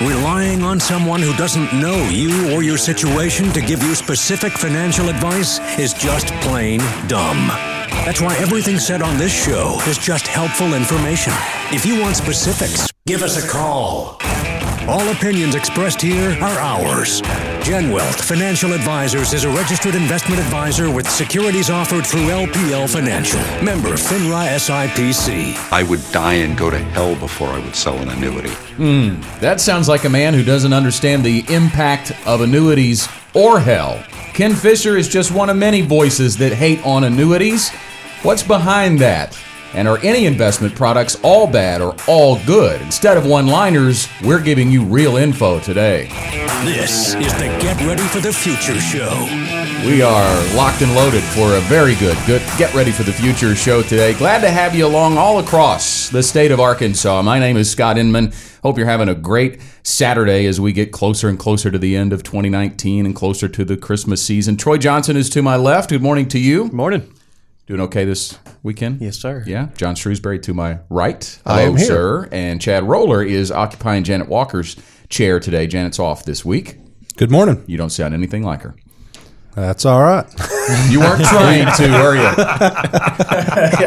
Relying on someone who doesn't know you or your situation to give you specific financial advice is just plain dumb. That's why everything said on this show is just helpful information. If you want specifics, give us a call. All opinions expressed here are ours. Gen Wealth Financial Advisors is a registered investment advisor with securities offered through LPL Financial. Member FINRA SIPC. I would die and go to hell before I would sell an annuity. Hmm, that sounds like a man who doesn't understand the impact of annuities or hell. Ken Fisher is just one of many voices that hate on annuities. What's behind that? And are any investment products all bad or all good? Instead of one liners, we're giving you real info today. This is the Get Ready for the Future show. We are locked and loaded for a very good, good Get Ready for the Future show today. Glad to have you along all across the state of Arkansas. My name is Scott Inman. Hope you're having a great Saturday as we get closer and closer to the end of 2019 and closer to the Christmas season. Troy Johnson is to my left. Good morning to you. Good Morning. Doing okay this weekend? Yes, sir. Yeah. John Shrewsbury to my right. I am here. sir. And Chad Roller is occupying Janet Walker's chair today. Janet's off this week. Good morning. You don't sound anything like her. That's all right. You weren't trying to, were you? Yeah,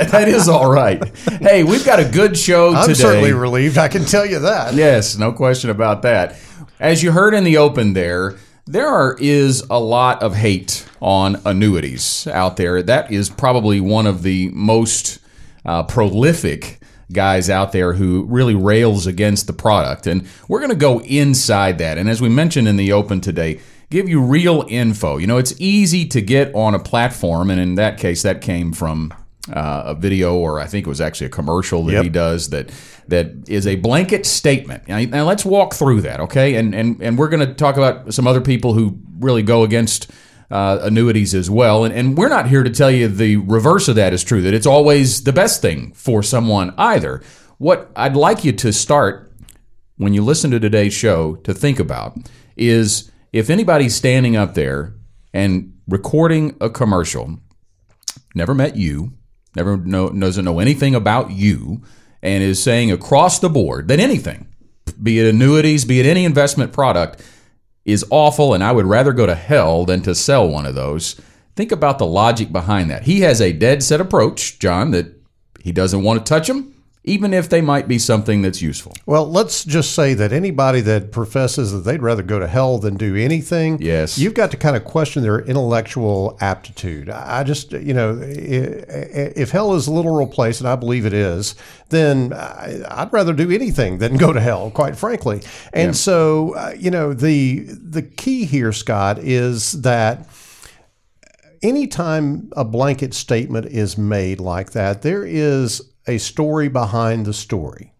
that is all right. Hey, we've got a good show today. I'm certainly relieved. I can tell you that. Yes, no question about that. As you heard in the open there, there are, is a lot of hate on annuities out there. That is probably one of the most uh, prolific guys out there who really rails against the product. And we're going to go inside that. And as we mentioned in the open today, give you real info. You know, it's easy to get on a platform, and in that case, that came from uh, a video, or I think it was actually a commercial that Yep. he does that that is a blanket statement. Now, now let's walk through that, okay? And and and we're going to talk about some other people who really go against uh, annuities as well. And and we're not here to tell you the reverse of that is true. That it's always the best thing for someone either. What I'd like you to start when you listen to today's show to think about is if anybody's standing up there and recording a commercial, never met you, never know, doesn't know anything about you, and is saying across the board that anything, be it annuities, be it any investment product, is awful, and I would rather go to hell than to sell one of those. Think about the logic behind that. He has a dead set approach, John, that he doesn't want to touch them, even if they might be something that's useful. Well, let's just say that anybody that professes that they'd rather go to hell than do anything, Yes. you've got to kind of question their intellectual aptitude. I just, you know, if hell is a literal place, and I believe it is, then I'd rather do anything than go to hell, quite frankly. And so, uh, you know, the the key here, Scott, is that anytime a blanket statement is made like that, there is a story behind the story.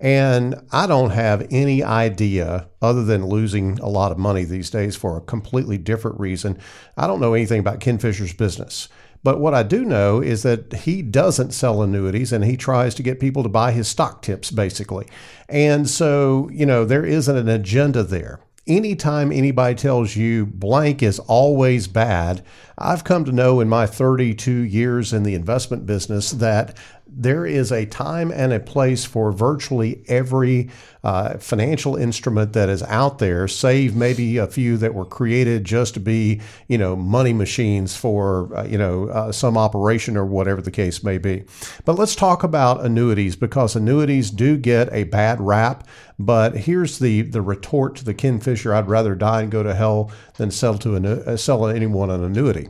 And I don't have any idea, other than losing a lot of money these days for a completely different reason. I don't know anything about Ken Fisher's business. But what I do know is that he doesn't sell annuities and he tries to get people to buy his stock tips, basically. And so, you know, there isn't an agenda there anytime anybody tells you blank is always bad, I've come to know in my 32 years in the investment business that there is a time and a place for virtually every uh, financial instrument that is out there, save maybe a few that were created just to be, you know, money machines for, uh, you know, uh, some operation or whatever the case may be. But let's talk about annuities because annuities do get a bad rap. But here's the the retort to the Ken Fisher: I'd rather die and go to hell than sell to an, uh, sell anyone an annuity.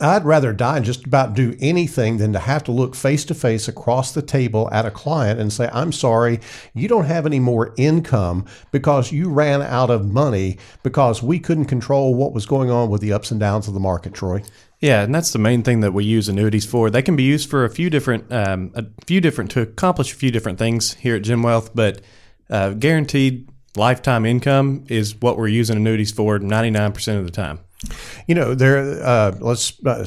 I'd rather die and just about do anything than to have to look face to face across the table at a client and say, I'm sorry, you don't have any more income because you ran out of money because we couldn't control what was going on with the ups and downs of the market, Troy. Yeah, and that's the main thing that we use annuities for. They can be used for a few different, um, a few different to accomplish a few different things here at Gen Wealth, but uh, guaranteed lifetime income is what we're using annuities for 99% of the time. You know, there. Uh, let's uh,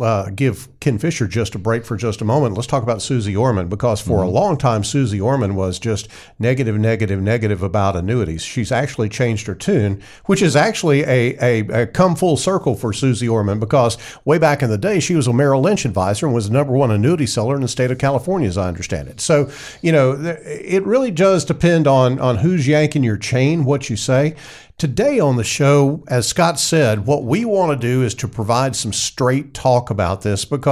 uh, give Ken Fisher just a break for just a moment. Let's talk about Suze Orman because for a mm-hmm. long time, Suze Orman was just negative, negative, negative about annuities. She's actually changed her tune, which is actually a, a, a come full circle for Suze Orman because way back in the day, she was a Merrill Lynch advisor and was the number one annuity seller in the state of California, as I understand it. So, you know, it really does depend on, on who's yanking your chain, what you say. Today on the show, as Scott said, what we want to do is to provide some straight talk about this because,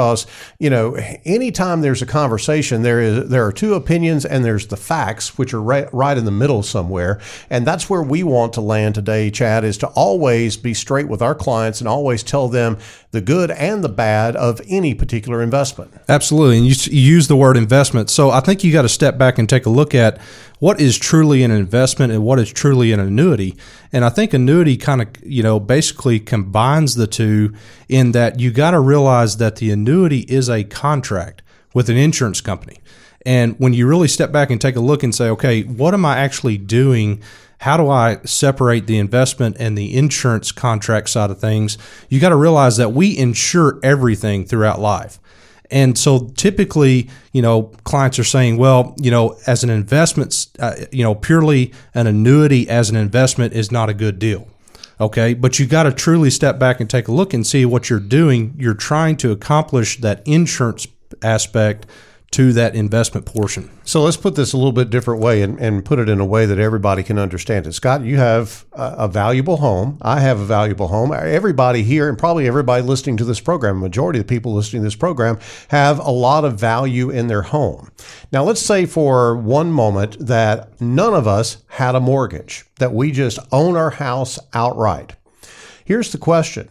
you know, anytime there's a conversation, there is there are two opinions and there's the facts, which are right, right in the middle somewhere. And that's where we want to land today, Chad, is to always be straight with our clients and always tell them the good and the bad of any particular investment. Absolutely. And you, you use the word investment. So I think you got to step back and take a look at what is truly an investment and what is truly an annuity. And I think annuity kind of, you know, basically combines the two in that you got to realize that the annuity is a contract with an insurance company. And when you really step back and take a look and say, okay, what am I actually doing? How do I separate the investment and the insurance contract side of things? You got to realize that we insure everything throughout life. And so typically, you know, clients are saying, well, you know, as an investment, uh, you know, purely an annuity as an investment is not a good deal. Okay. But you got to truly step back and take a look and see what you're doing. You're trying to accomplish that insurance aspect to that investment portion. So let's put this a little bit different way and, and put it in a way that everybody can understand it. Scott, you have a, a, valuable home. I have a valuable home. Everybody here, and probably everybody listening to this program, majority of the people listening to this program, have a lot of value in their home. Now, let's say for one moment that none of us had a mortgage, that we just own our house outright. Here's the question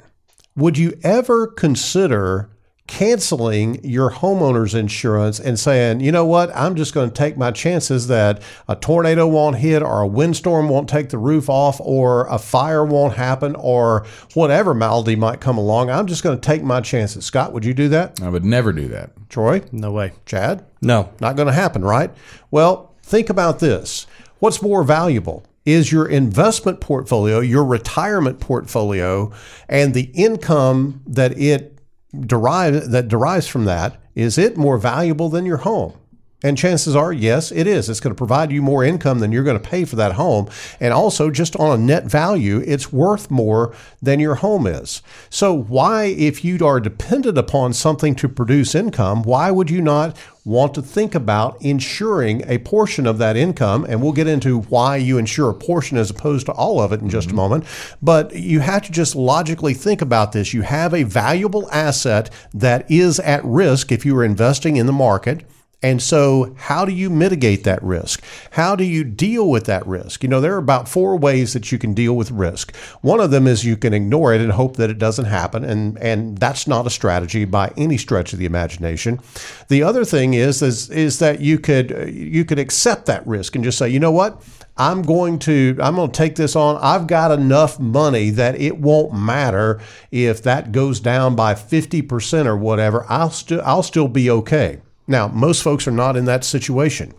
Would you ever consider canceling your homeowner's insurance and saying, you know what, I'm just going to take my chances that a tornado won't hit or a windstorm won't take the roof off or a fire won't happen or whatever malady might come along. I'm just going to take my chances. Scott, would you do that? I would never do that. Troy? No way. Chad? No. Not going to happen, right? Well, think about this. What's more valuable? Is your investment portfolio, your retirement portfolio, and the income that it derive that derives from that is it more valuable than your home and chances are yes it is it's going to provide you more income than you're going to pay for that home and also just on a net value it's worth more than your home is so why if you are dependent upon something to produce income why would you not want to think about insuring a portion of that income. And we'll get into why you insure a portion as opposed to all of it in just mm-hmm. a moment. But you have to just logically think about this. You have a valuable asset that is at risk if you are investing in the market. And so, how do you mitigate that risk? How do you deal with that risk? You know, there are about four ways that you can deal with risk. One of them is you can ignore it and hope that it doesn't happen, and and that's not a strategy by any stretch of the imagination. The other thing is is is that you could you could accept that risk and just say, you know what, I'm going to I'm going to take this on. I've got enough money that it won't matter if that goes down by 50% or whatever. I'll still I'll still be okay. Now, most folks are not in that situation.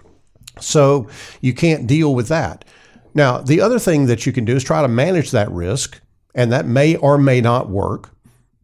So you can't deal with that. Now, the other thing that you can do is try to manage that risk, and that may or may not work.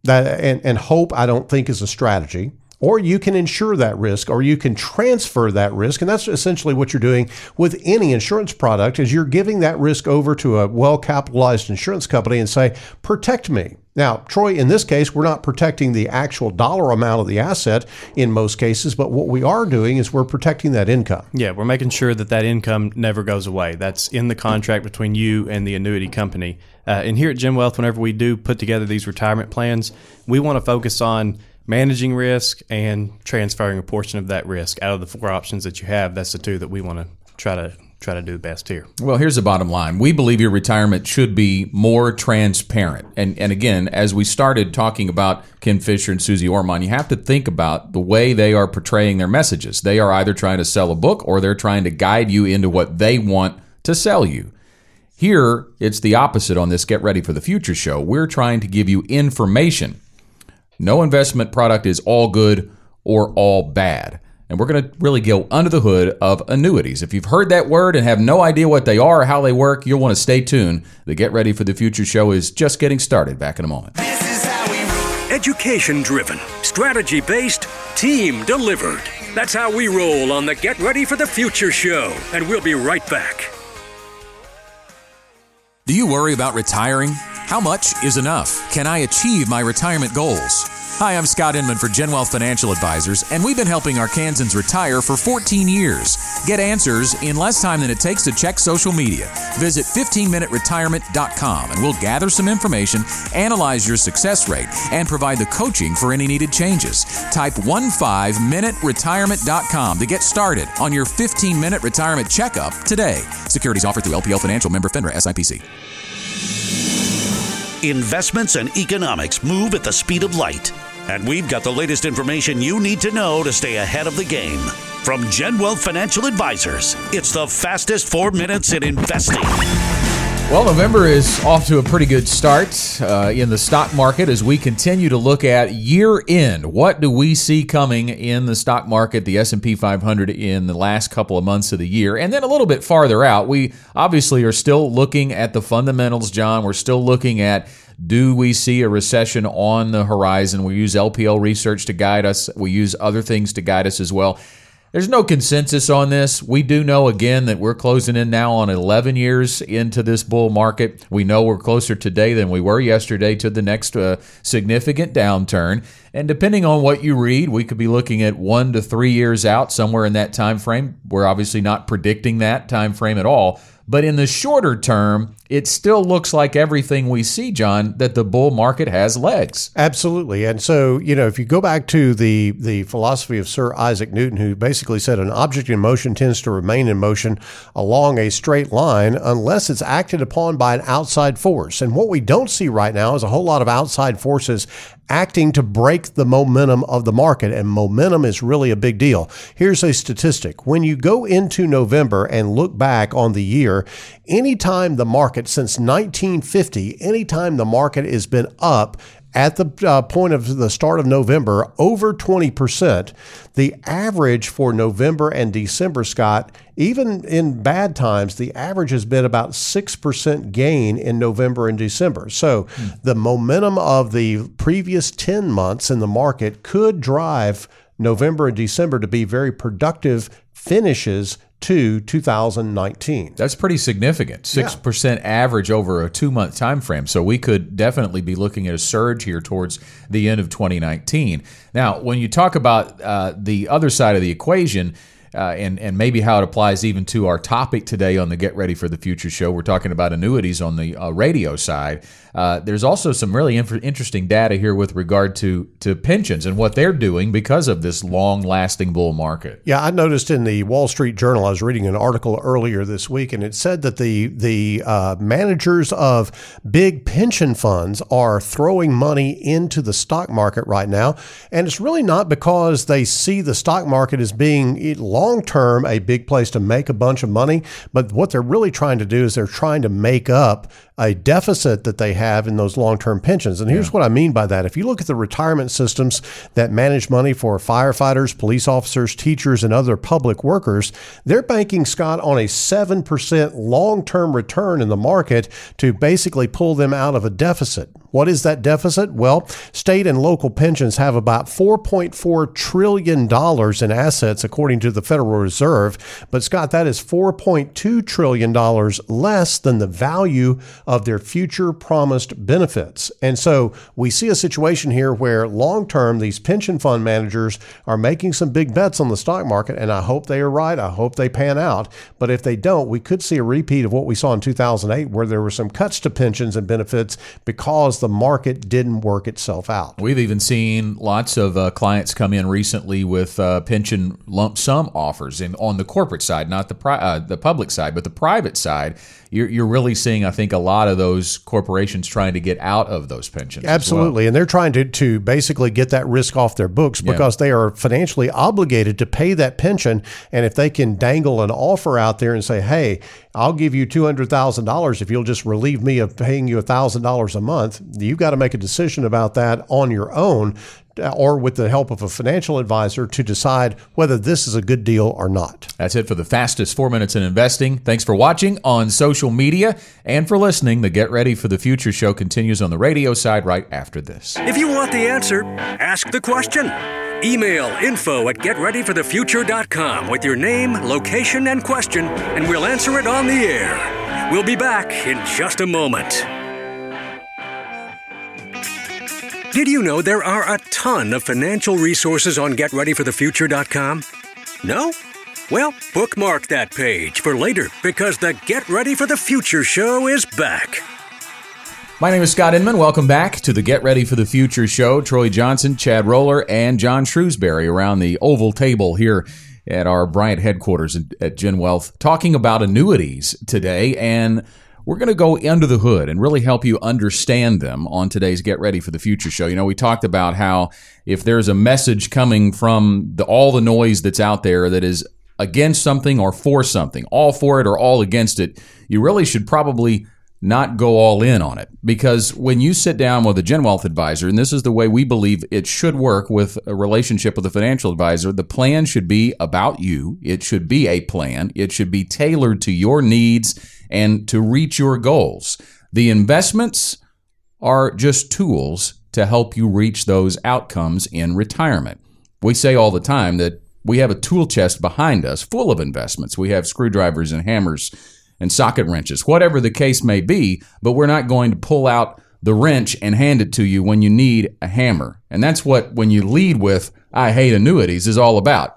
That and, and hope I don't think is a strategy. Or you can insure that risk, or you can transfer that risk, and that's essentially what you're doing with any insurance product. Is you're giving that risk over to a well-capitalized insurance company and say, "Protect me." Now, Troy, in this case, we're not protecting the actual dollar amount of the asset in most cases, but what we are doing is we're protecting that income. Yeah, we're making sure that that income never goes away. That's in the contract between you and the annuity company. Uh, and here at Gen Wealth, whenever we do put together these retirement plans, we want to focus on managing risk and transferring a portion of that risk out of the four options that you have. That's the two that we want to try to try to do the best here. Well, here's the bottom line. We believe your retirement should be more transparent. And and again, as we started talking about Ken Fisher and Suze Orman, you have to think about the way they are portraying their messages. They are either trying to sell a book or they're trying to guide you into what they want to sell you. Here, it's the opposite on this Get Ready for the Future show. We're trying to give you information. No investment product is all good or all bad and we're going to really go under the hood of annuities. If you've heard that word and have no idea what they are or how they work, you'll want to stay tuned. The Get Ready for the Future show is just getting started. Back in a moment. Education driven, strategy based, team delivered. That's how we roll on the Get Ready for the Future show. And we'll be right back. Do you worry about retiring? How much is enough? Can I achieve my retirement goals? Hi, I'm Scott Inman for Gen Wealth Financial Advisors, and we've been helping Arkansans retire for 14 years. Get answers in less time than it takes to check social media. Visit 15minuteretirement.com and we'll gather some information, analyze your success rate, and provide the coaching for any needed changes. Type 15minuteretirement.com to get started on your 15 minute retirement checkup today. Securities offered through LPL Financial member FINRA SIPC. Investments and economics move at the speed of light. And we've got the latest information you need to know to stay ahead of the game. From Gen Wealth Financial Advisors, it's the fastest four minutes in investing. Well, November is off to a pretty good start uh, in the stock market as we continue to look at year end. What do we see coming in the stock market, the S&P 500 in the last couple of months of the year? And then a little bit farther out, we obviously are still looking at the fundamentals, John. We're still looking at do we see a recession on the horizon? We use LPL research to guide us. We use other things to guide us as well. There's no consensus on this. We do know again that we're closing in now on 11 years into this bull market. We know we're closer today than we were yesterday to the next uh, significant downturn. And depending on what you read, we could be looking at 1 to 3 years out somewhere in that time frame. We're obviously not predicting that time frame at all, but in the shorter term, it still looks like everything we see, John, that the bull market has legs. Absolutely. And so, you know, if you go back to the the philosophy of Sir Isaac Newton, who basically said an object in motion tends to remain in motion along a straight line unless it's acted upon by an outside force. And what we don't see right now is a whole lot of outside forces acting to break the momentum of the market. And momentum is really a big deal. Here's a statistic. When you go into November and look back on the year, anytime the market since 1950, anytime the market has been up at the uh, point of the start of November over 20%. The average for November and December, Scott, even in bad times, the average has been about 6% gain in November and December. So hmm. the momentum of the previous 10 months in the market could drive November and December to be very productive finishes to 2019. That's pretty significant. 6% yeah. average over a 2-month time frame. So we could definitely be looking at a surge here towards the end of 2019. Now, when you talk about uh, the other side of the equation, uh, and and maybe how it applies even to our topic today on the Get Ready for the Future show. We're talking about annuities on the uh, radio side. Uh, there's also some really inf- interesting data here with regard to to pensions and what they're doing because of this long-lasting bull market. Yeah, I noticed in the Wall Street Journal. I was reading an article earlier this week, and it said that the the uh, managers of big pension funds are throwing money into the stock market right now, and it's really not because they see the stock market as being long term a big place to make a bunch of money, but what they're really trying to do is they're trying to make up a deficit that they have in those long term pensions. And here's yeah. what I mean by that. If you look at the retirement systems that manage money for firefighters, police officers, teachers, and other public workers, they're banking, Scott, on a 7% long term return in the market to basically pull them out of a deficit. What is that deficit? Well, state and local pensions have about $4.4 trillion in assets, according to the Federal Reserve. But, Scott, that is $4.2 trillion less than the value of their future promised benefits. And so we see a situation here where long term, these pension fund managers are making some big bets on the stock market. And I hope they are right. I hope they pan out. But if they don't, we could see a repeat of what we saw in 2008, where there were some cuts to pensions and benefits because the the market didn't work itself out. We've even seen lots of uh, clients come in recently with uh, pension lump sum offers, and on the corporate side, not the pri- uh, the public side, but the private side you're, you're really seeing, I think, a lot of those corporations trying to get out of those pensions. Absolutely. Well. And they're trying to, to basically get that risk off their books because yeah. they are financially obligated to pay that pension. And if they can dangle an offer out there and say, hey, I'll give you $200,000 if you'll just relieve me of paying you $1,000 a month, you've got to make a decision about that on your own or with the help of a financial advisor to decide whether this is a good deal or not. That's it for the fastest four minutes in investing. Thanks for watching on social media and for listening. The Get Ready for the Future show continues on the radio side right after this. If you want the answer, ask the question. Email info at getreadyforthefuture.com with your name, location, and question, and we'll answer it on the air. We'll be back in just a moment. Did you know there are a ton of financial resources on getreadyforthefuture.com? No? Well, bookmark that page for later because the Get Ready for the Future show is back. My name is Scott Inman. Welcome back to the Get Ready for the Future show. Troy Johnson, Chad Roller, and John Shrewsbury around the oval table here at our Bryant headquarters at Gen Wealth talking about annuities today. And we're going to go under the hood and really help you understand them on today's Get Ready for the Future show. You know, we talked about how if there's a message coming from the, all the noise that's out there that is against something or for something, all for it or all against it, you really should probably not go all in on it. Because when you sit down with a Gen Wealth advisor, and this is the way we believe it should work with a relationship with a financial advisor, the plan should be about you. It should be a plan. It should be tailored to your needs and to reach your goals. The investments are just tools to help you reach those outcomes in retirement. We say all the time that we have a tool chest behind us full of investments. We have screwdrivers and hammers and socket wrenches, whatever the case may be, but we're not going to pull out the wrench and hand it to you when you need a hammer. And that's what, when you lead with, I hate annuities, is all about.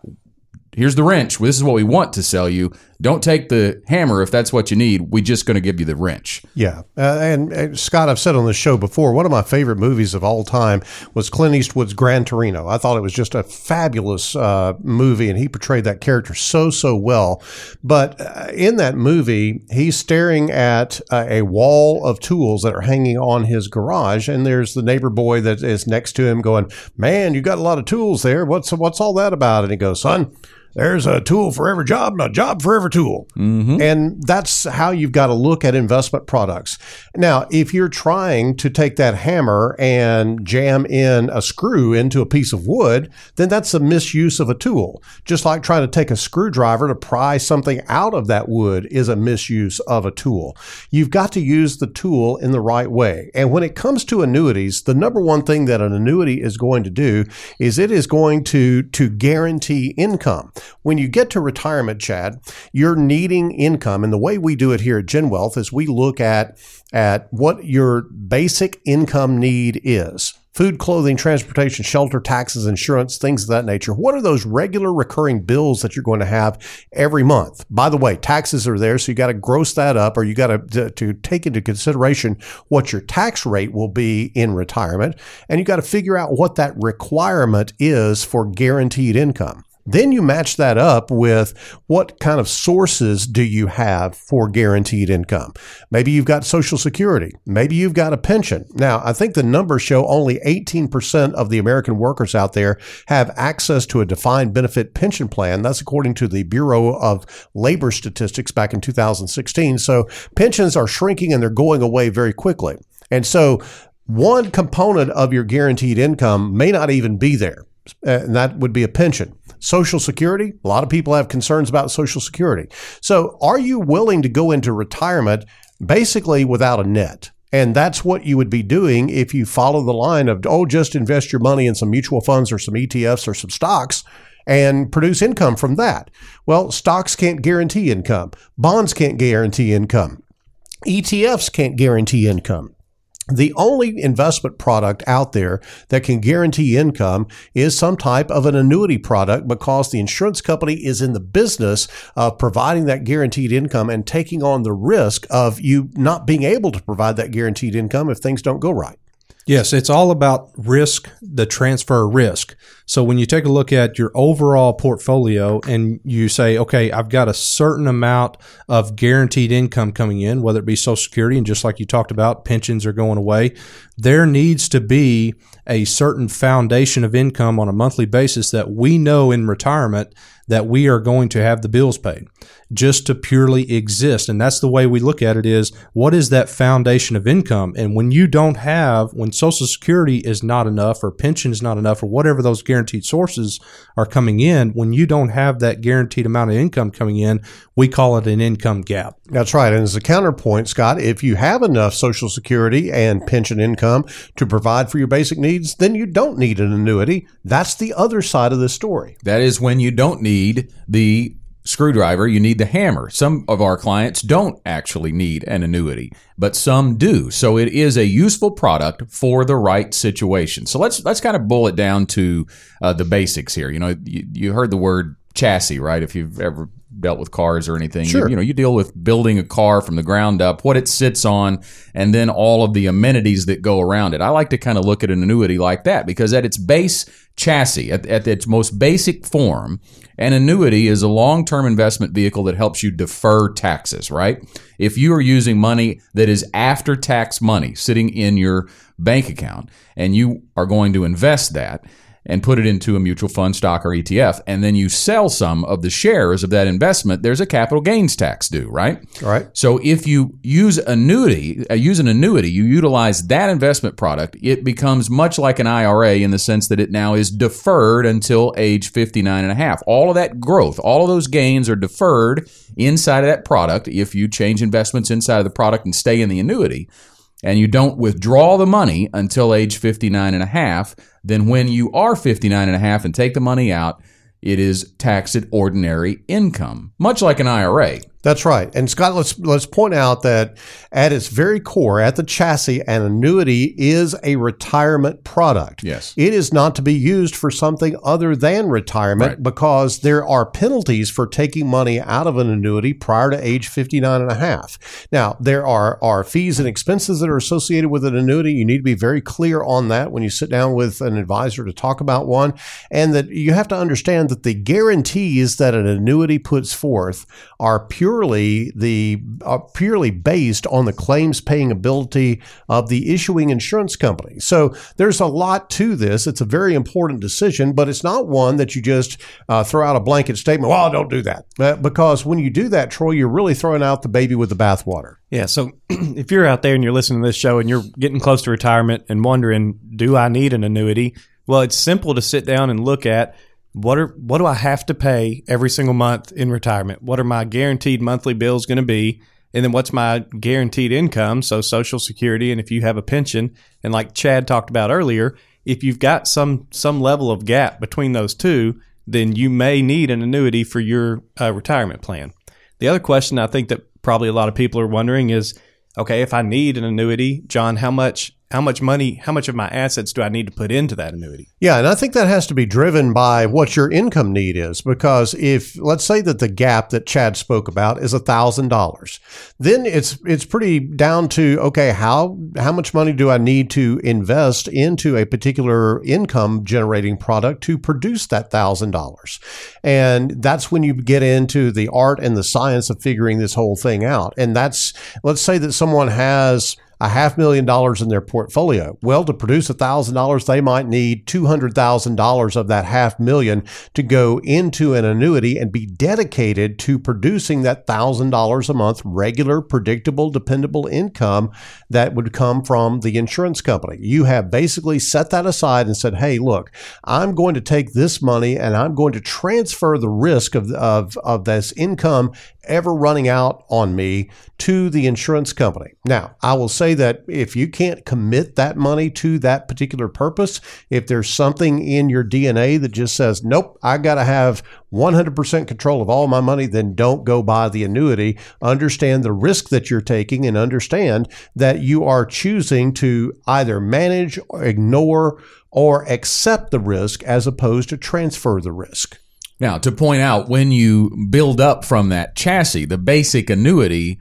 Here's the wrench. This is what we want to sell you. Don't take the hammer if that's what you need. We're just going to give you the wrench. Yeah. Uh, and, and, Scott, I've said on the show before, one of my favorite movies of all time was Clint Eastwood's Gran Torino. I thought it was just a fabulous uh, movie, and he portrayed that character so, so well. But uh, in that movie, he's staring at uh, a wall of tools that are hanging on his garage, and there's the neighbor boy that is next to him going, Man, you got a lot of tools there. What's, what's all that about? And he goes, Son, there's a tool for every job and a job for every tool. Mm-hmm. And that's how you've got to look at investment products. Now, if you're trying to take that hammer and jam in a screw into a piece of wood, then that's a misuse of a tool. Just like trying to take a screwdriver to pry something out of that wood is a misuse of a tool. You've got to use the tool in the right way. And when it comes to annuities, the number one thing that an annuity is going to do is it is going to, to guarantee income. When you get to retirement, Chad, you're needing income. And the way we do it here at Gen Wealth is we look at, at what your basic income need is food, clothing, transportation, shelter, taxes, insurance, things of that nature. What are those regular recurring bills that you're going to have every month? By the way, taxes are there, so you got to gross that up or you got to, to take into consideration what your tax rate will be in retirement. And you got to figure out what that requirement is for guaranteed income. Then you match that up with what kind of sources do you have for guaranteed income? Maybe you've got Social Security. Maybe you've got a pension. Now, I think the numbers show only 18% of the American workers out there have access to a defined benefit pension plan. That's according to the Bureau of Labor Statistics back in 2016. So pensions are shrinking and they're going away very quickly. And so one component of your guaranteed income may not even be there. Uh, and that would be a pension. Social Security, a lot of people have concerns about Social Security. So, are you willing to go into retirement basically without a net? And that's what you would be doing if you follow the line of, oh, just invest your money in some mutual funds or some ETFs or some stocks and produce income from that. Well, stocks can't guarantee income, bonds can't guarantee income, ETFs can't guarantee income. The only investment product out there that can guarantee income is some type of an annuity product because the insurance company is in the business of providing that guaranteed income and taking on the risk of you not being able to provide that guaranteed income if things don't go right. Yes, it's all about risk, the transfer risk. So when you take a look at your overall portfolio and you say, okay, I've got a certain amount of guaranteed income coming in, whether it be Social Security and just like you talked about, pensions are going away, there needs to be a certain foundation of income on a monthly basis that we know in retirement that we are going to have the bills paid just to purely exist. And that's the way we look at it is what is that foundation of income? And when you don't have, when social security is not enough or pension is not enough or whatever those guaranteed sources are coming in, when you don't have that guaranteed amount of income coming in, we call it an income gap. That's right. And as a counterpoint, Scott, if you have enough social security and pension income to provide for your basic needs, then you don't need an annuity. That's the other side of the story. That is when you don't need the screwdriver, you need the hammer. Some of our clients don't actually need an annuity, but some do. So it is a useful product for the right situation. So let's let's kind of boil it down to uh, the basics here. You know, you, you heard the word chassis, right? If you've ever dealt with cars or anything. Sure. You, you know, you deal with building a car from the ground up, what it sits on, and then all of the amenities that go around it. I like to kind of look at an annuity like that because at its base chassis, at, at its most basic form, an annuity is a long term investment vehicle that helps you defer taxes, right? If you are using money that is after tax money sitting in your bank account and you are going to invest that, and put it into a mutual fund, stock, or ETF, and then you sell some of the shares of that investment, there's a capital gains tax due, right? All right. So if you use annuity, uh, use an annuity, you utilize that investment product, it becomes much like an IRA in the sense that it now is deferred until age 59 and a half. All of that growth, all of those gains are deferred inside of that product if you change investments inside of the product and stay in the annuity and you don't withdraw the money until age 59 and a half, then when you are 59 and a half and take the money out, it is taxed at ordinary income, much like an IRA. That's right. And Scott, let's let's point out that at its very core, at the chassis, an annuity is a retirement product. Yes. It is not to be used for something other than retirement Right. because there are penalties for taking money out of an annuity prior to age 59 and a half. Now, there are, are fees and expenses that are associated with an annuity. You need to be very clear on that when you sit down with an advisor to talk about one. And that you have to understand that the guarantees that an annuity puts forth are purely the are purely based on the claims paying ability of the issuing insurance company. So there's a lot to this. It's a very important decision, but it's not one that you just uh, throw out a blanket statement. Well, don't do that Uh, because when you do that, Troy, you're really throwing out the baby with the bathwater. Yeah. So if you're out there and you're listening to this show and you're getting close to retirement and wondering, do I need an annuity? Well, it's simple to sit down and look at what are what do I have to pay every single month in retirement? What are my guaranteed monthly bills going to be? And then what's my guaranteed income? So social security and if you have a pension and like Chad talked about earlier, if you've got some some level of gap between those two, then you may need an annuity for your uh, retirement plan. The other question I think that probably a lot of people are wondering is, okay, if I need an annuity, John, how much how much money, how much of my assets do I need to put into that annuity? Yeah, and I think that has to be driven by what your income need is. Because if let's say that the gap that Chad spoke about is thousand dollars, then it's it's pretty down to okay, how how much money do I need to invest into a particular income generating product to produce that thousand dollars? And that's when you get into the art and the science of figuring this whole thing out. And that's let's say that someone has a half million dollars in their portfolio. Well, to produce a thousand dollars, they might need two hundred thousand dollars of that half million to go into an annuity and be dedicated to producing that thousand dollars a month, regular, predictable, dependable income that would come from the insurance company. You have basically set that aside and said, "Hey, look, I'm going to take this money and I'm going to transfer the risk of of of this income ever running out on me to the insurance company. Now, I will say that if you can't commit that money to that particular purpose, if there's something in your DNA that just says, nope, I got to have 100% control of all my money, then don't go buy the annuity. Understand the risk that you're taking and understand that you are choosing to either manage, or ignore, or accept the risk as opposed to transfer the risk. Now, to point out, when you build up from that chassis, the basic annuity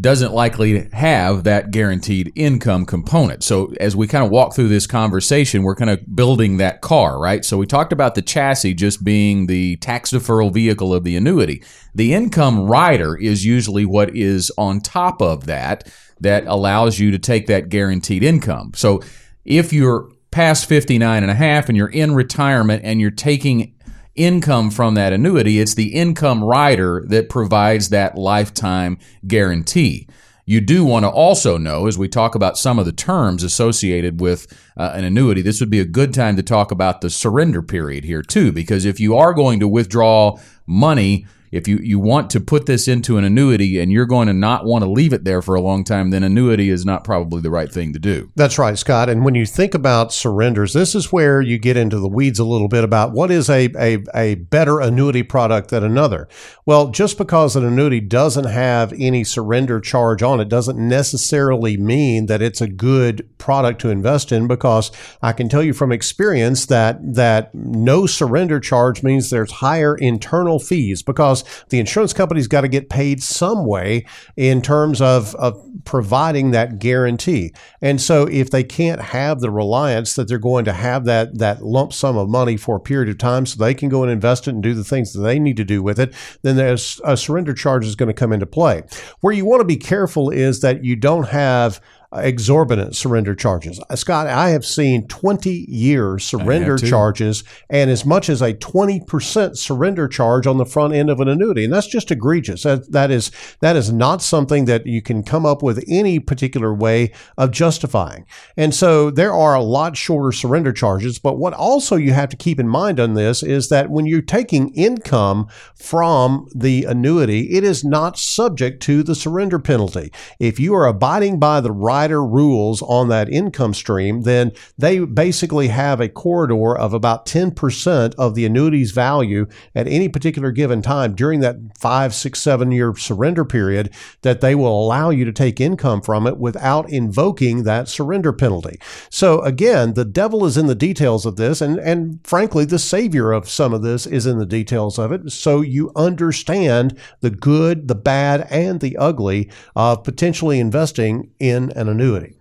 doesn't likely have that guaranteed income component. So as we kind of walk through this conversation, we're kind of building that car, right? So we talked about the chassis just being the tax deferral vehicle of the annuity. The income rider is usually what is on top of that that allows you to take that guaranteed income. So if you're past 59 and a half and you're in retirement and you're taking income from that annuity, it's the income rider that provides that lifetime guarantee. You do want to also know, as we talk about some of the terms associated with uh, an annuity, this would be a good time to talk about the surrender period here, too, because if you are going to withdraw money if you, you want to put this into an annuity and you're going to not want to leave it there for a long time, then annuity is not probably the right thing to do. That's right, Scott. And when you think about surrenders, this is where you get into the weeds a little bit about what is a, a, a better annuity product than another. Well, just because an annuity doesn't have any surrender charge on it doesn't necessarily mean that it's a good product to invest in because I can tell you from experience that that no surrender charge means there's higher internal fees because the insurance company's got to get paid some way in terms of, of providing that guarantee. And so if they can't have the reliance that they're going to have that that lump sum of money for a period of time so they can go and invest it and do the things that they need to do with it, then there's a surrender charge is going to come into play. Where you want to be careful is that you don't have exorbitant surrender charges. Uh, Scott, I have seen 20 year surrender charges and as much as a 20% surrender charge on the front end of an annuity. And that's just egregious. That, that is, that is not something that you can come up with any particular way of justifying. And so there are a lot shorter surrender charges. But what also you have to keep in mind on this is that when you're taking income from the annuity, it is not subject to the surrender penalty. If you are abiding by the right rules on that income stream, then they basically have a corridor of about 10% of the annuity's value at any particular given time during that five, six, seven year surrender period that they will allow you to take income from it without invoking that surrender penalty. So again, the devil is in the details of this. And, and frankly, the savior of some of this is in the details of it. So you understand the good, the bad, and the ugly of potentially investing in an annuity.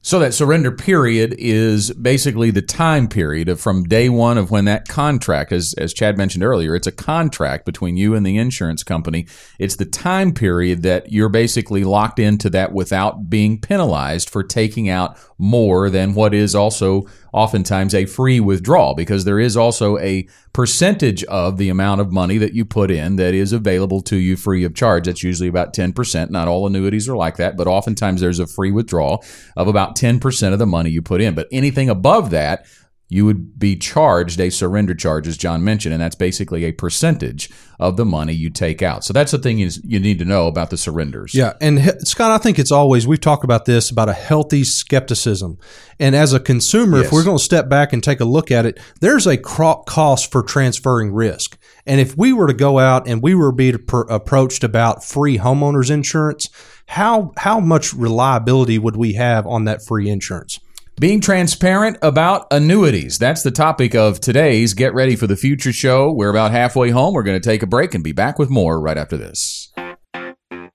So that surrender period is basically the time period of from day one of when that contract, as, as Chad mentioned earlier, it's a contract between you and the insurance company. It's the time period that you're basically locked into that without being penalized for taking out more than what is also oftentimes a free withdrawal because there is also a percentage of the amount of money that you put in that is available to you free of charge. That's usually about 10%. Not all annuities are like that, but oftentimes there's a free withdrawal of about 10% of the money you put in. But anything above that, you would be charged a surrender charge, as John mentioned, and that's basically a percentage of the money you take out. So that's the thing is you need to know about the surrenders. Yeah, and Scott, I think it's always we've talked about this about a healthy skepticism, and as a consumer, yes. if we're going to step back and take a look at it, there's a cost for transferring risk, and if we were to go out and we were being approached about free homeowners insurance, how how much reliability would we have on that free insurance? Being transparent about annuities. That's the topic of today's Get Ready for the Future show. We're about halfway home. We're going to take a break and be back with more right after this.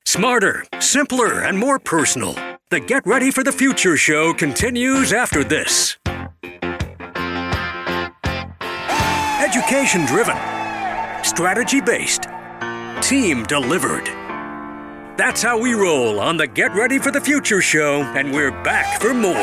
Smarter, simpler, and more personal. The Get Ready for the Future show continues after this. Education driven, strategy based, team delivered. That's how we roll on the Get Ready for the Future show, and we're back for more.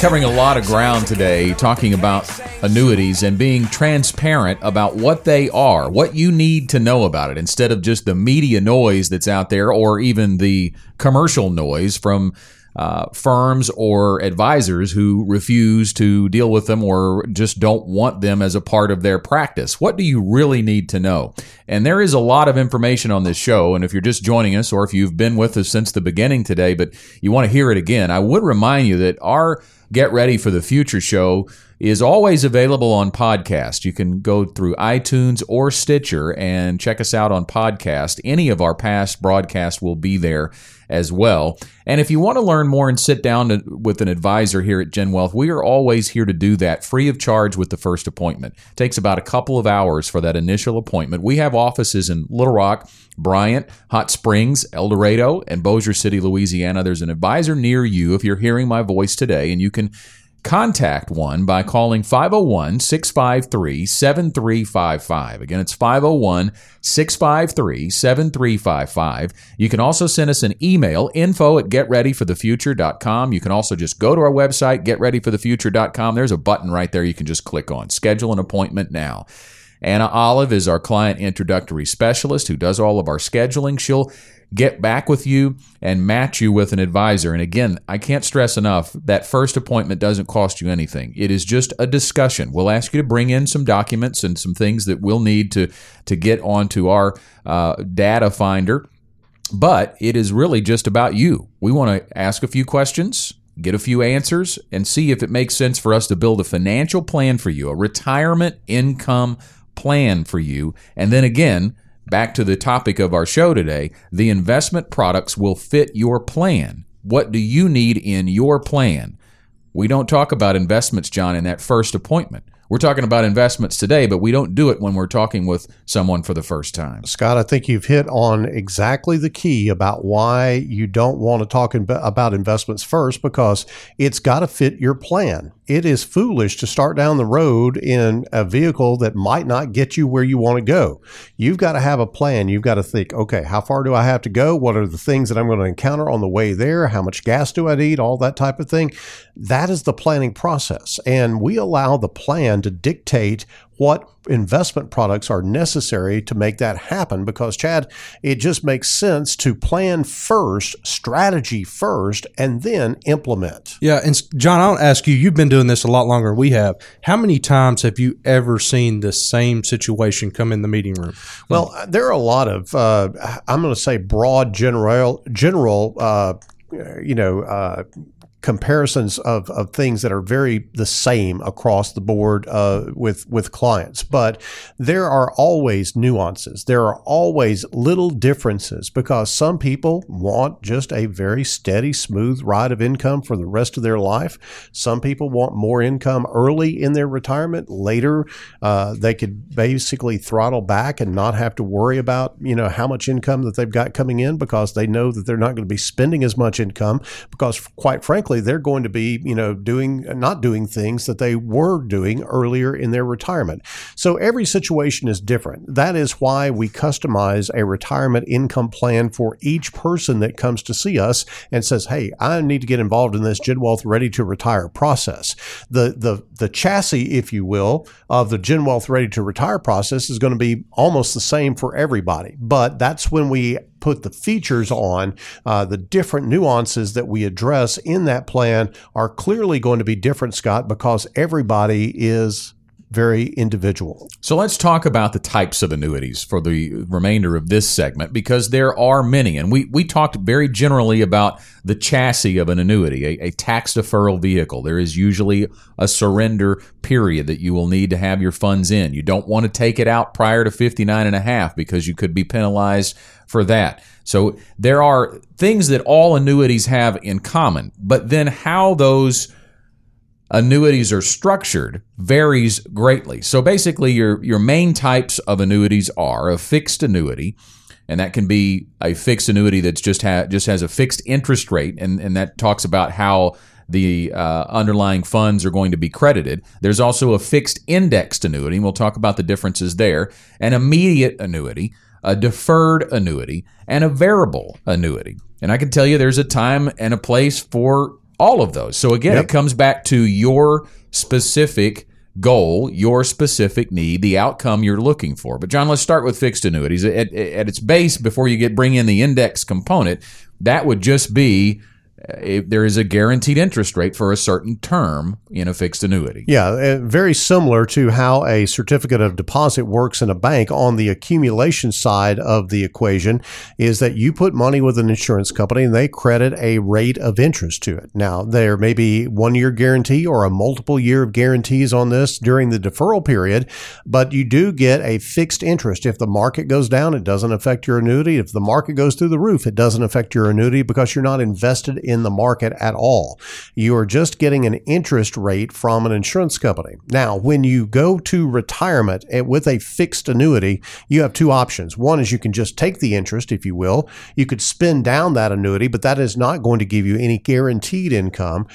Covering a lot of ground today, talking about annuities and being transparent about what they are, what you need to know about it, instead of just the media noise that's out there or even the commercial noise from uh, firms or advisors who refuse to deal with them or just don't want them as a part of their practice. What do you really need to know? And there is a lot of information on this show. And if you're just joining us or if you've been with us since the beginning today, but you want to hear it again, I would remind you that our Get Ready for the Future show is always available on podcast. You can go through iTunes or Stitcher and check us out on podcast. Any of our past broadcasts will be there as well. And if you want to learn more and sit down to, with an advisor here at Gen Wealth, we are always here to do that free of charge with the first appointment. It takes about a couple of hours for that initial appointment. We have offices in Little Rock, Bryant, Hot Springs, El Dorado, and Bossier City, Louisiana. There's an advisor near you if you're hearing my voice today, and you can contact one by calling 501 653 7355. Again, it's 501 653 7355. You can also send us an email, info at getreadyforthefuture.com. You can also just go to our website, getreadyforthefuture.com. There's a button right there you can just click on. Schedule an appointment now. Anna Olive is our client introductory specialist who does all of our scheduling. She'll get back with you and match you with an advisor. And again, I can't stress enough that first appointment doesn't cost you anything. It is just a discussion. We'll ask you to bring in some documents and some things that we'll need to to get onto our uh, data finder. But it is really just about you. We want to ask a few questions, get a few answers, and see if it makes sense for us to build a financial plan for you, a retirement income plan for you. And then again, back to the topic of our show today, the investment products will fit your plan. What do you need in your plan? We don't talk about investments, John, in that first appointment. We're talking about investments today, but we don't do it when we're talking with someone for the first time. Scott, I think you've hit on exactly the key about why you don't want to talk about investments first because it's got to fit your plan. It is foolish to start down the road in a vehicle that might not get you where you want to go. You've got to have a plan. You've got to think, okay, how far do I have to go? What are the things that I'm going to encounter on the way there? How much gas do I need? All that type of thing. That is the planning process. And we allow the plan to dictate what investment products are necessary to make that happen. Because Chad it just makes sense to plan first strategy first and then implement. Yeah and John I'll ask you you've been doing this a lot longer than we have. How many times have you ever seen the same situation come in the meeting room? Well there are a lot of uh, I'm going to say broad general general uh, you know uh, comparisons of, of things that are very the same across the board uh, with with clients. But there are always nuances. There are always little differences because some people want just a very steady smooth ride of income for the rest of their life. Some people want more income early in their retirement. Later uh, they could basically throttle back and not have to worry about you know how much income that they've got coming in because they know that they're not going to be spending as much income because quite frankly they're going to be, you know, doing not doing things that they were doing earlier in their retirement. So every situation is different. That is why we customize a retirement income plan for each person that comes to see us and says, "Hey, I need to get involved in this Gen Wealth Ready to Retire process." The the the chassis, if you will, of the Gen Wealth Ready to Retire process is going to be almost the same for everybody. But that's when we put the features on, uh, the different nuances that we address in that plan are clearly going to be different, Scott, because everybody is very individual. So let's talk about the types of annuities for the remainder of this segment because there are many. And we, we talked very generally about the chassis of an annuity, a, a, tax deferral vehicle. There is usually a surrender period that you will need to have your funds in. You don't want to take it out prior to 59 and a half because you could be penalized for that. So there are things that all annuities have in common, but then how those annuities are structured varies greatly. So basically your your main types of annuities are a fixed annuity, and that can be a fixed annuity that's just ha- just has a fixed interest rate and and that talks about how the uh, underlying funds are going to be credited. There's also a fixed indexed annuity, and we'll talk about the differences there. An immediate annuity, a deferred annuity, and a variable annuity. And I can tell you there's a time and a place for all of those. So again, yep. it comes back to your specific goal, your specific need, the outcome you're looking for. But John, let's start with fixed annuities. At, at its base, before you get bring in the index component, that would just be there is a guaranteed interest rate for a certain term in a fixed annuity. Yeah, uh, very similar to how a certificate of deposit works in a bank on the accumulation side of the equation is that you put money with an insurance company and they credit a rate of interest to it. Now, there may be one year guarantee or a multiple year of guarantees on this during the deferral period, but you do get a fixed interest. If the market goes down, it doesn't affect your annuity. If the market goes through the roof, it doesn't affect your annuity because you're not invested in the market at all. You are just getting an interest rate from an insurance company. Now, when you go to retirement eh, with a fixed annuity, you have two options. One is you can just take the interest, if you will. You could spend down that annuity, but that is not going to give you any guaranteed income.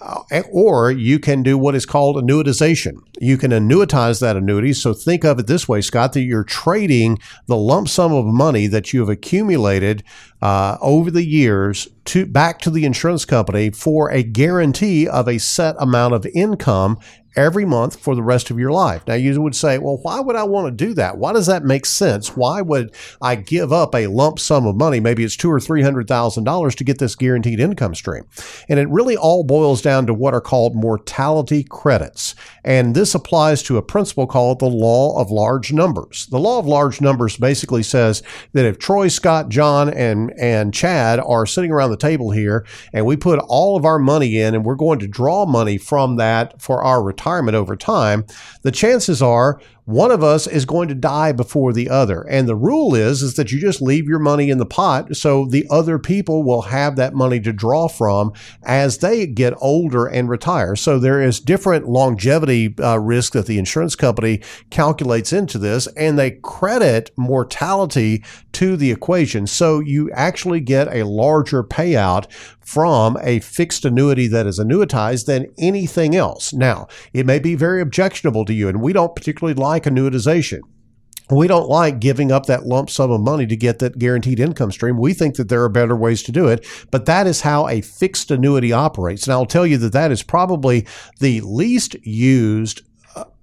Uh, or you can do what is called annuitization. You can annuitize that annuity. So think of it this way, Scott, that you're trading the lump sum of money that you have accumulated uh, over the years to back to the insurance company for a guarantee of a set amount of income every month for the rest of your life. Now, you would say, well, why would I want to do that? Why does that make sense? Why would I give up a lump sum of money? Maybe it's two or three hundred thousand dollars to get this guaranteed income stream. And it really all boils down to what are called mortality credits. And this applies to a principle called the law of large numbers. The law of large numbers basically says that if Troy, Scott, John, and, and Chad are sitting around the table here and we put all of our money in and we're going to draw money from that for our retirement over time, the chances are one of us is going to die before the other. And the rule is, is that you just leave your money in the pot so the other people will have that money to draw from as they get older and retire. So there is different longevity uh, risk that the insurance company calculates into this and they credit mortality to the equation. So you actually get a larger payout from a fixed annuity that is annuitized than anything else. Now, it may be very objectionable to you, and we don't particularly like annuitization. We don't like giving up that lump sum of money to get that guaranteed income stream. We think that there are better ways to do it, but that is how a fixed annuity operates. And I'll tell you that that is probably the least used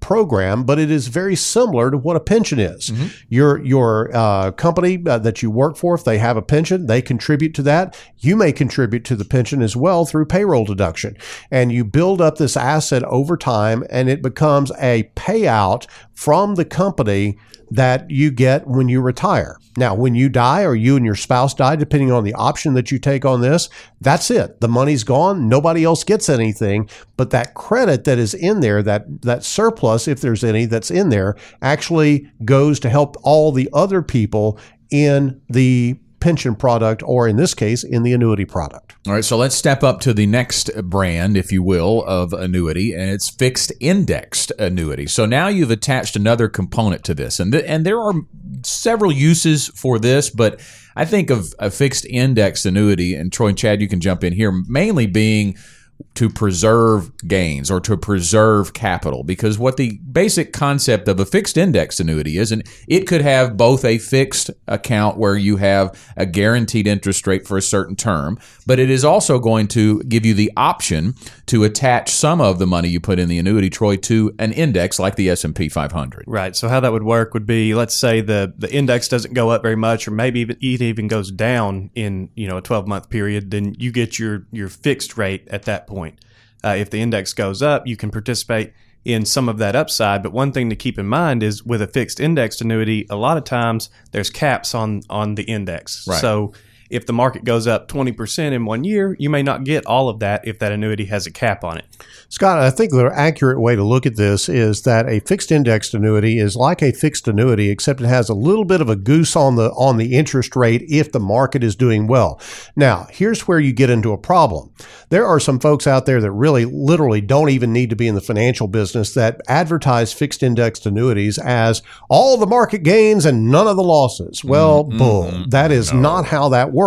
program, but it is very similar to what a pension is. Mm-hmm. Your your uh, company uh, that you work for, if they have a pension, they contribute to that. You may contribute to the pension as well through payroll deduction, and you build up this asset over time, and it becomes a payout from the company that you get when you retire. Now, when you die or you and your spouse die, depending on the option that you take on this, that's it. The money's gone. Nobody else gets anything. But that credit that is in there, that, that surplus, if there's any that's in there, actually goes to help all the other people in the pension product, or in this case, in the annuity product. All right, so let's step up to the next brand, if you will, of annuity, and it's fixed indexed annuity. So now you've attached another component to this, and th- and there are several uses for this, but I think of a fixed indexed annuity, and Troy and Chad, you can jump in here, mainly being to preserve gains or to preserve capital. Because what the basic concept of a fixed index annuity is and it could have both a fixed account where you have a guaranteed interest rate for a certain term but it is also going to give you the option to attach some of the money you put in the annuity troy to an index like the S&P 500 right. So how that would work would be let's say the the index doesn't go up very much or maybe even, it even goes down in you know a 12 month period then you get your your fixed rate at that point. Uh, if the index goes up, you can participate in some of that upside. But one thing to keep in mind is with a fixed indexed annuity, a lot of times there's caps on on the index. Right. So if the market goes up 20% in one year, you may not get all of that if that annuity has a cap on it. Scott, I think the accurate way to look at this is that a fixed indexed annuity is like a fixed annuity, except it has a little bit of a goose on the on the interest rate if the market is doing well. Now, here's where you get into a problem. There are some folks out there that really literally don't even need to be in the financial business that advertise fixed indexed annuities as all the market gains and none of the losses. Well, mm-hmm. boom. That is no. not how that works.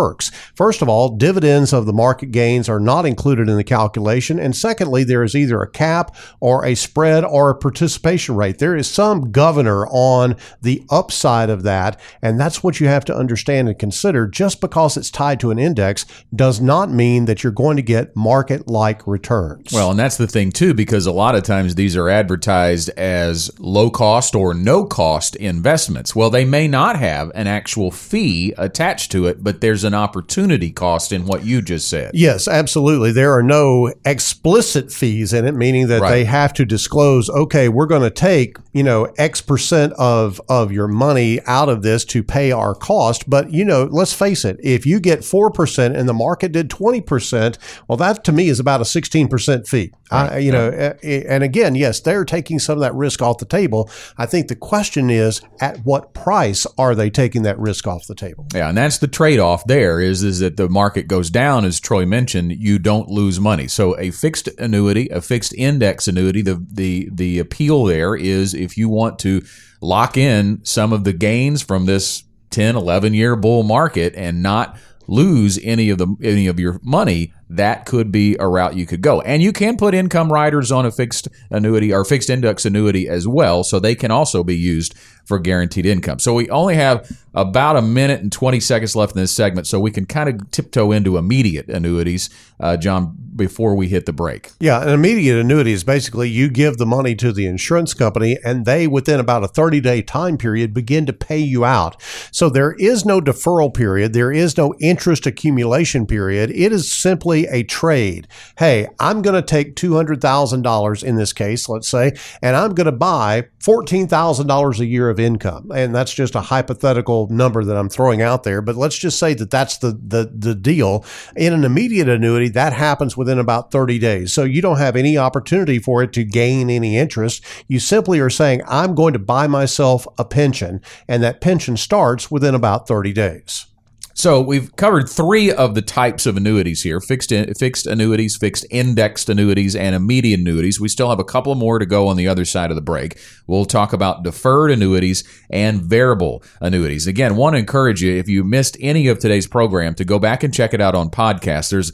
First of all, dividends of the market gains are not included in the calculation. And secondly, there is either a cap or a spread or a participation rate. There is some governor on the upside of that. And that's what you have to understand and consider. Just because it's tied to an index does not mean that you're going to get market like returns. Well, and that's the thing too, because a lot of times these are advertised as low cost or no cost investments. Well, they may not have an actual fee attached to it, but there's there's an opportunity cost in what you just said. Yes, absolutely. There are no explicit fees in it, meaning that Right. they have to disclose, okay, we're going to take, you know, X percent of, of your money out of this to pay our cost. But, you know, let's face it, if you get 4% and the market did 20%, well, that to me is about a 16% fee. I, you know, a- a- eh, eh, and again, yes, they're taking some of that risk off the table. I think the question is, at what price are they taking that risk off the table? Yeah, and that's the trade-off there is is that the market goes down as Troy mentioned, you don't lose money. So a fixed annuity, a fixed index annuity, the the the appeal there is if you want to lock in some of the gains from this 10, 11 year bull market and not lose any of the any of your money, that could be a route you could go. And you can put income riders on a fixed annuity or fixed index annuity as well, so they can also be used for guaranteed income. So we only have about a minute and 20 seconds left in this segment, so we can kind of tiptoe into immediate annuities, uh, John, before we hit the break. Yeah, an immediate annuity is basically you give the money to the insurance company and they, within about a 30 day time period, begin to pay you out. So there is no deferral period. There is no interest accumulation period. It is simply a trade. Hey, I'm going to take $200,000 in this case, let's say, and I'm going to buy $14,000 a year of income. And that's just a hypothetical number that I'm throwing out there. But let's just say that that's the, the, the deal. In an immediate annuity, that happens within about 30 days. So you don't have any opportunity for it to gain any interest. You simply are saying, I'm going to buy myself a pension. And that pension starts within about 30 days. So we've covered three of the types of annuities here: fixed in, fixed annuities, fixed indexed annuities, and immediate annuities. We still have a couple more to go on the other side of the break. We'll talk about deferred annuities and variable annuities. Again, want to encourage you if you missed any of today's program to go back and check it out on podcast. There's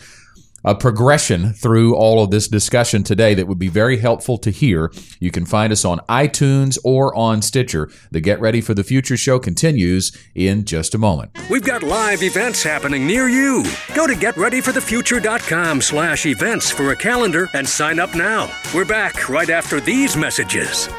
a progression through all of this discussion today that would be very helpful to hear. You can find us on iTunes or on Stitcher. The Get Ready for the Future show continues in just a moment. We've got live events happening near you. Go to getreadyforthefuture.com slash events for a calendar and sign up now. We're back right after these messages.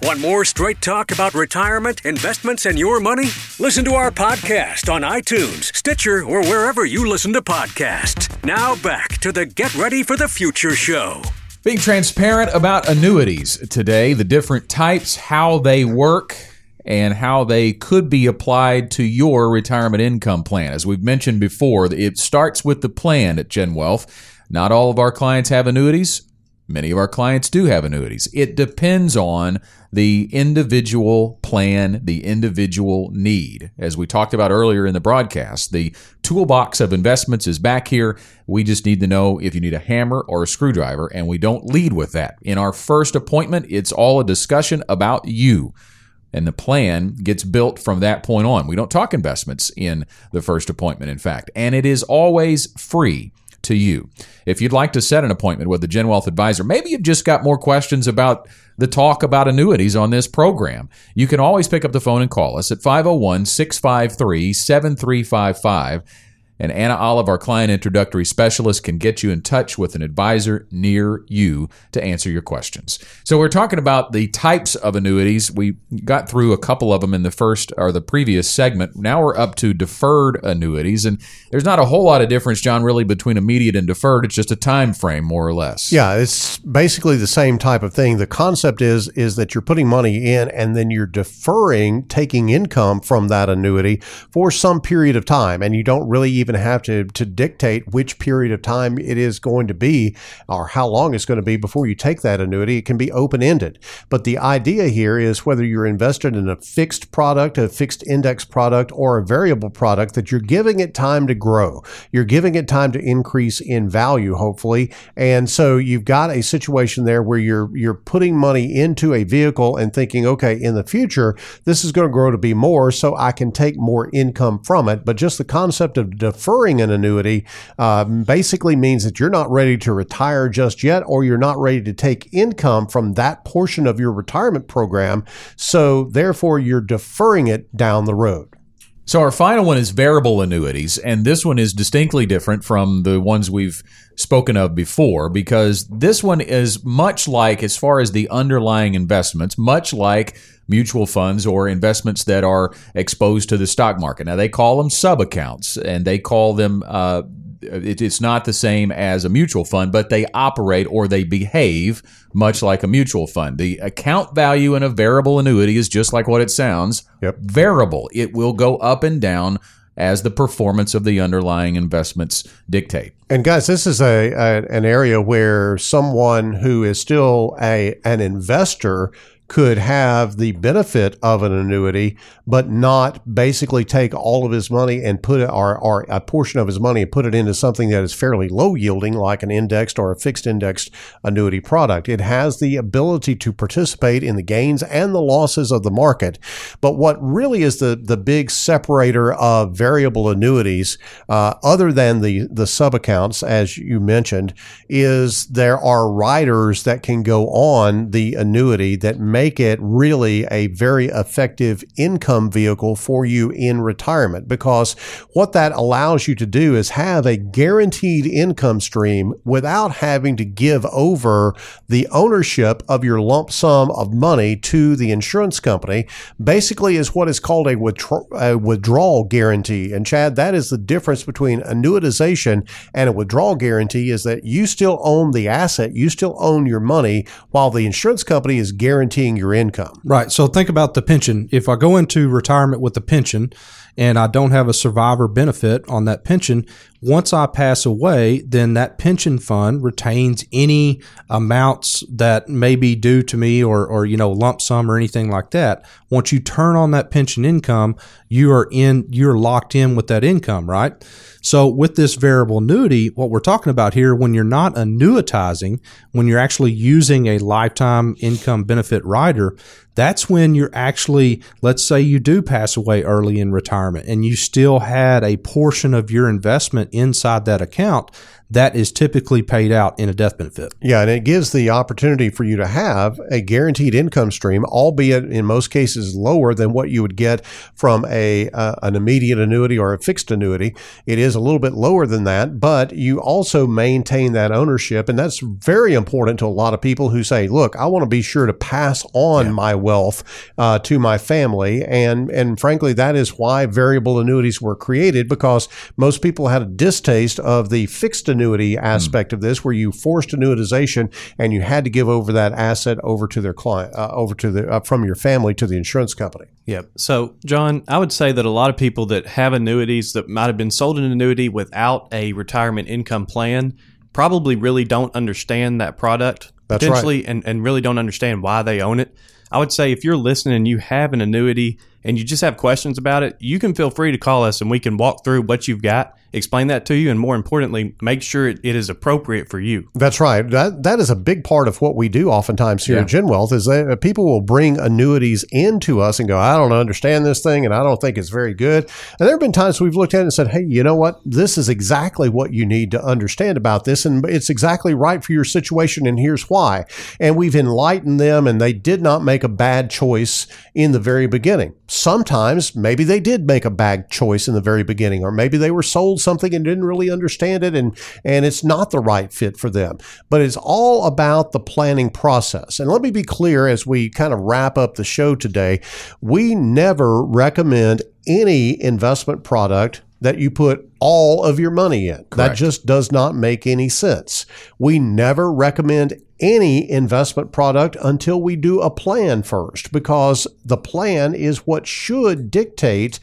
Want more straight talk about retirement, investments, and your money? Listen to our podcast on iTunes, Stitcher, or wherever you listen to podcasts. Now back to the Get Ready for the Future show. Being transparent about annuities today, the different types, how they work, and how they could be applied to your retirement income plan. As we've mentioned before, it starts with the plan at Gen Wealth. Not all of our clients have annuities. Many of our clients do have annuities. It depends on the individual plan, the individual need. As we talked about earlier in the broadcast, the toolbox of investments is back here. We just need to know if you need a hammer or a screwdriver, and we don't lead with that. In our first appointment, it's all a discussion about you. And the plan gets built from that point on. We don't talk investments in the first appointment, in fact, and it is always free to you. If you'd like to set an appointment with the Gen Wealth advisor, maybe you've just got more questions about the talk about annuities on this program, you can always pick up the phone and call us at 501 653 7355. And Anna Olive, our client introductory specialist, can get you in touch with an advisor near you to answer your questions. So we're talking about the types of annuities. We got through a couple of them in the first or the previous segment. Now we're up to deferred annuities, and there's not a whole lot of difference, John, really between immediate and deferred. It's just a time frame, more or less. Yeah, it's basically the same type of thing. The concept is is that you're putting money in and then you're deferring taking income from that annuity for some period of time and you don't really even have to to dictate which period of time it is going to be or how long it's going to be before you take that annuity. It can be open-ended. But the idea here is whether you're invested in a fixed product, a fixed index product or a variable product that you're giving it time to grow. You're giving it time to increase in value hopefully. And so you've got a situation there where you're you're putting money into a vehicle and thinking, okay, in the future, this is going to grow to be more, so I can take more income from it. But just the concept of deferring an annuity um, basically means that you're not ready to retire just yet, or you're not ready to take income from that portion of your retirement program. So therefore, you're deferring it down the road. So our final one is variable annuities, and this one is distinctly different from the ones we've spoken of before because this one is much like, as far as the underlying investments, much like mutual funds or investments that are exposed to the stock market. Now, they call them sub accounts and they call them, uh, it, it's not the same as a mutual fund, but they operate or they behave much like a mutual fund. The account value in a variable annuity is just like what it sounds Yep. variable. It will go up and down as the performance of the underlying investments dictate. And guys, this is a, a an area where someone who is still a an investor could have the benefit of an annuity, but not basically take all of his money and put it, or, or a portion of his money and put it into something that is fairly low yielding, like an indexed or a fixed indexed annuity product. It has the ability to participate in the gains and the losses of the market. But what really is the, the big separator of variable annuities, uh, other than the, the sub accounts, as you mentioned, is there are riders that can go on the annuity that make it really a very effective income vehicle for you in retirement because what that allows you to do is have a guaranteed income stream without having to give over the ownership of your lump sum of money to the insurance company basically is what is called a, a withdrawal guarantee. And chad that is the difference between annuitization and a withdrawal guarantee is that you still own the asset you still own your money while the insurance company is guaranteeing your income Right. So think about the pension. If I go into retirement with a pension and I don't have a survivor benefit on that pension, once I pass away, then that pension fund retains any amounts that may be due to me or, or you know, lump sum or anything like that. Once you turn on that pension income, you are in, you're locked in with that income, right? So with this variable annuity, what we're talking about here, when you're not annuitizing, when you're actually using a lifetime income benefit rider, that's when you're actually, let's say you do pass away early in retirement and you still had a portion of your investment inside that account that is typically paid out in a death benefit. Yeah, and it gives the opportunity for you to have a guaranteed income stream, albeit in most cases lower than what you would get from a uh, an immediate annuity or a fixed annuity. It is a little bit lower than that, but you also maintain that ownership, and that's very important to a lot of people who say, "Look, I want to be sure to pass on my wealth uh, to my family," and and frankly, that is why variable annuities were created because most people had a distaste of the fixed annuity aspect of this, where you forced annuitization and you had to give over that asset over to their client, uh, over to the uh, from your family to the insurance company. Yep. So, John, I would say that a lot of people that have annuities that might have been sold an annuity without a retirement income plan probably really don't understand that product That's right. potentially and, and really don't understand why they own it. I would say if you're listening and you have an annuity and you just have questions about it, you can feel free to call us and we can walk through what you've got, explain that to you, and more importantly, make sure it, it is appropriate for you. That's right. That that is a big part of what we do oftentimes here Yeah. at Gen Wealth is that uh, people will bring annuities into us and go, I don't understand this thing and I don't think it's very good. And there have been times we've looked at it and said, Hey, you know what? This is exactly what you need to understand about this, and it's exactly right for your situation, and here's why. And we've enlightened them, and they did not make a bad choice in the very beginning. Sometimes maybe they did make a bad choice in the very beginning, or maybe they were sold something and didn't really understand it, and and it's not the right fit for them. But it's all about the planning process. And let me be clear as we kind of wrap up the show today, we never recommend any investment product that you put all of your money in. That just does not make any sense. We never recommend any investment product until we do a plan first because the plan is what should dictate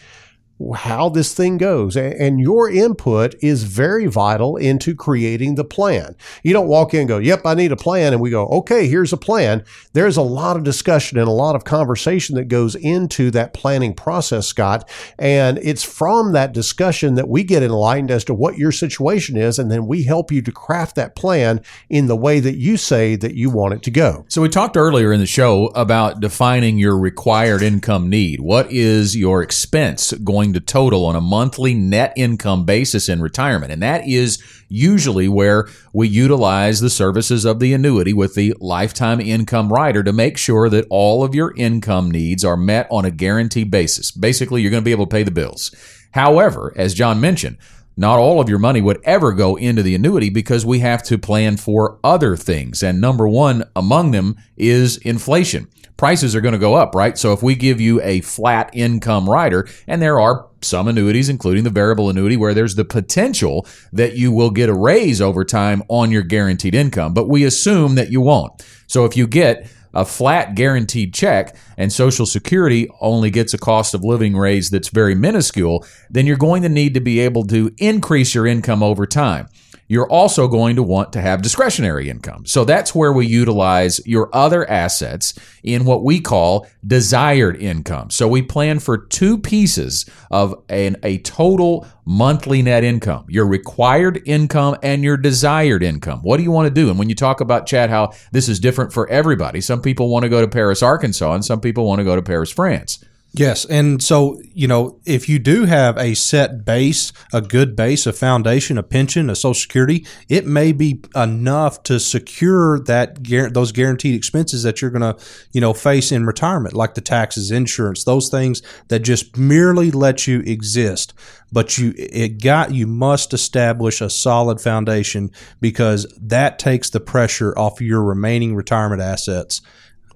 how this thing goes. And your input is very vital into creating the plan. You don't walk in and go, Yep, I need a plan. And we go, Okay, here's a plan. There's a lot of discussion and a lot of conversation that goes into that planning process, Scott. And it's from that discussion that we get enlightened as to what your situation is. And then we help you to craft that plan in the way that you say that you want it to go. So we talked earlier in the show about defining your required income need. What is your expense going to total on a monthly net income basis in retirement? And that is usually where we utilize the services of the annuity with the lifetime income rider to make sure that all of your income needs are met on a guaranteed basis. Basically, you're going to be able to pay the bills. However, as John mentioned, not all of your money would ever go into the annuity because we have to plan for other things. And number one among them is inflation. Prices are going to go up, right? So if we give you a flat income rider, and there are some annuities, including the variable annuity, where there's the potential that you will get a raise over time on your guaranteed income, but we assume that you won't. So if you get a flat guaranteed check and Social Security only gets a cost of living raise that's very minuscule, then you're going to need to be able to increase your income over time you're also going to want to have discretionary income. So that's where we utilize your other assets in what we call desired income. So we plan for two pieces of an, a total monthly net income your required income and your desired income. What do you want to do? And when you talk about, Chad, how this is different for everybody, some people want to go to Paris, Arkansas, and some people want to go to Paris, France. Yes. And so, you know, if you do have a set base, a good base, a foundation, a pension, a social security, it may be enough to secure that those guaranteed expenses that you're going to, you know, face in retirement, like the taxes, insurance, those things that just merely let you exist. But you, it got, you must establish a solid foundation because that takes the pressure off your remaining retirement assets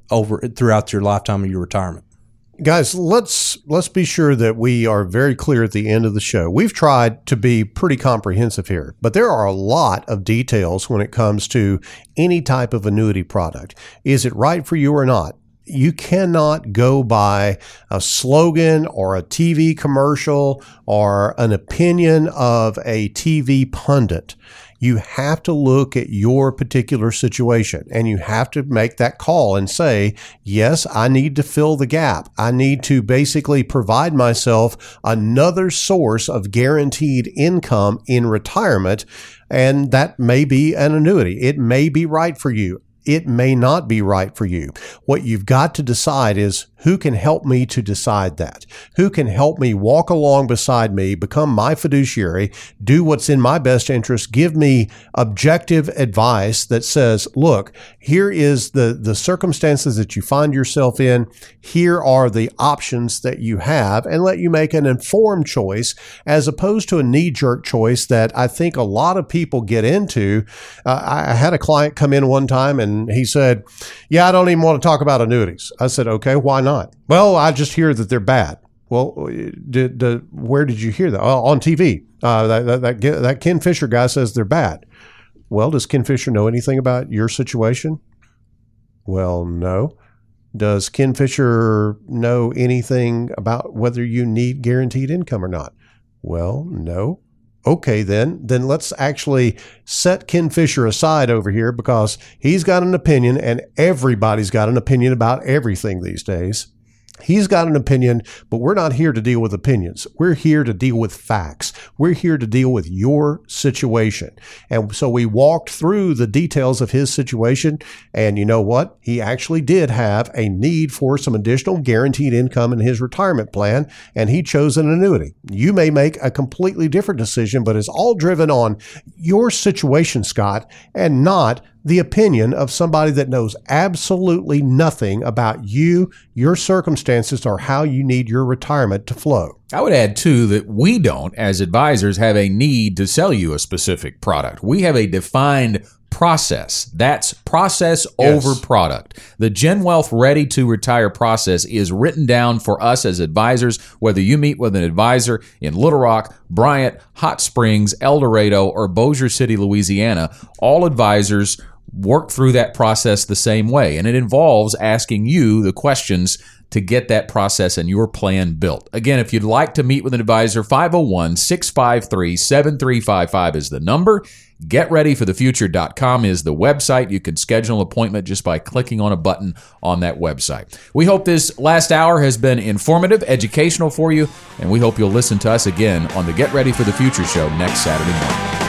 over throughout your lifetime of your retirement guys let's let's be sure that we are very clear at the end of the show. We've tried to be pretty comprehensive here but there are a lot of details when it comes to any type of annuity product. Is it right for you or not? You cannot go by a slogan or a TV commercial or an opinion of a TV pundit you have to look at your particular situation and you have to make that call and say, yes, I need to fill the gap. I need to basically provide myself another source of guaranteed income in retirement. And that may be an annuity. It may be right for you it may not be right for you. What you've got to decide is who can help me to decide that? Who can help me walk along beside me, become my fiduciary, do what's in my best interest, give me objective advice that says, look, here is the, the circumstances that you find yourself in. Here are the options that you have and let you make an informed choice as opposed to a knee jerk choice that I think a lot of people get into. Uh, I had a client come in one time and he said, yeah, I don't even want to talk about annuities. I said, okay, why not? Not? Well, I just hear that they're bad. Well, did, did where did you hear that? Oh, on TV. Uh, that, that, that, that Ken Fisher guy says they're bad. Well, does Ken Fisher know anything about your situation? Well, no. Does Ken Fisher know anything about whether you need guaranteed income or not? Well, no. Okay, then, then let's actually set Ken Fisher aside over here because he's got an opinion and everybody's got an opinion about everything these days. He's got an opinion, but we're not here to deal with opinions. We're here to deal with facts. We're here to deal with your situation. And so we walked through the details of his situation. And you know what? He actually did have a need for some additional guaranteed income in his retirement plan, and he chose an annuity. You may make a completely different decision, but it's all driven on your situation, Scott, and not the opinion of somebody that knows absolutely nothing about you, your circumstances, or how you need your retirement to flow. I would add, too, that we don't, as advisors, have a need to sell you a specific product. We have a defined process. That's process yes. over product. The Gen Wealth Ready to Retire process is written down for us as advisors, whether you meet with an advisor in Little Rock, Bryant, Hot Springs, El Dorado, or Bossier City, Louisiana. All advisors work through that process the same way. And it involves asking you the questions to get that process and your plan built. Again, if you'd like to meet with an advisor, 501 653 7355 is the number. GetReadyForTheFuture.com is the website. You can schedule an appointment just by clicking on a button on that website. We hope this last hour has been informative, educational for you, and we hope you'll listen to us again on the Get Ready for the Future show next Saturday morning.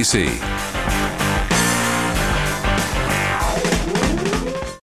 NBC.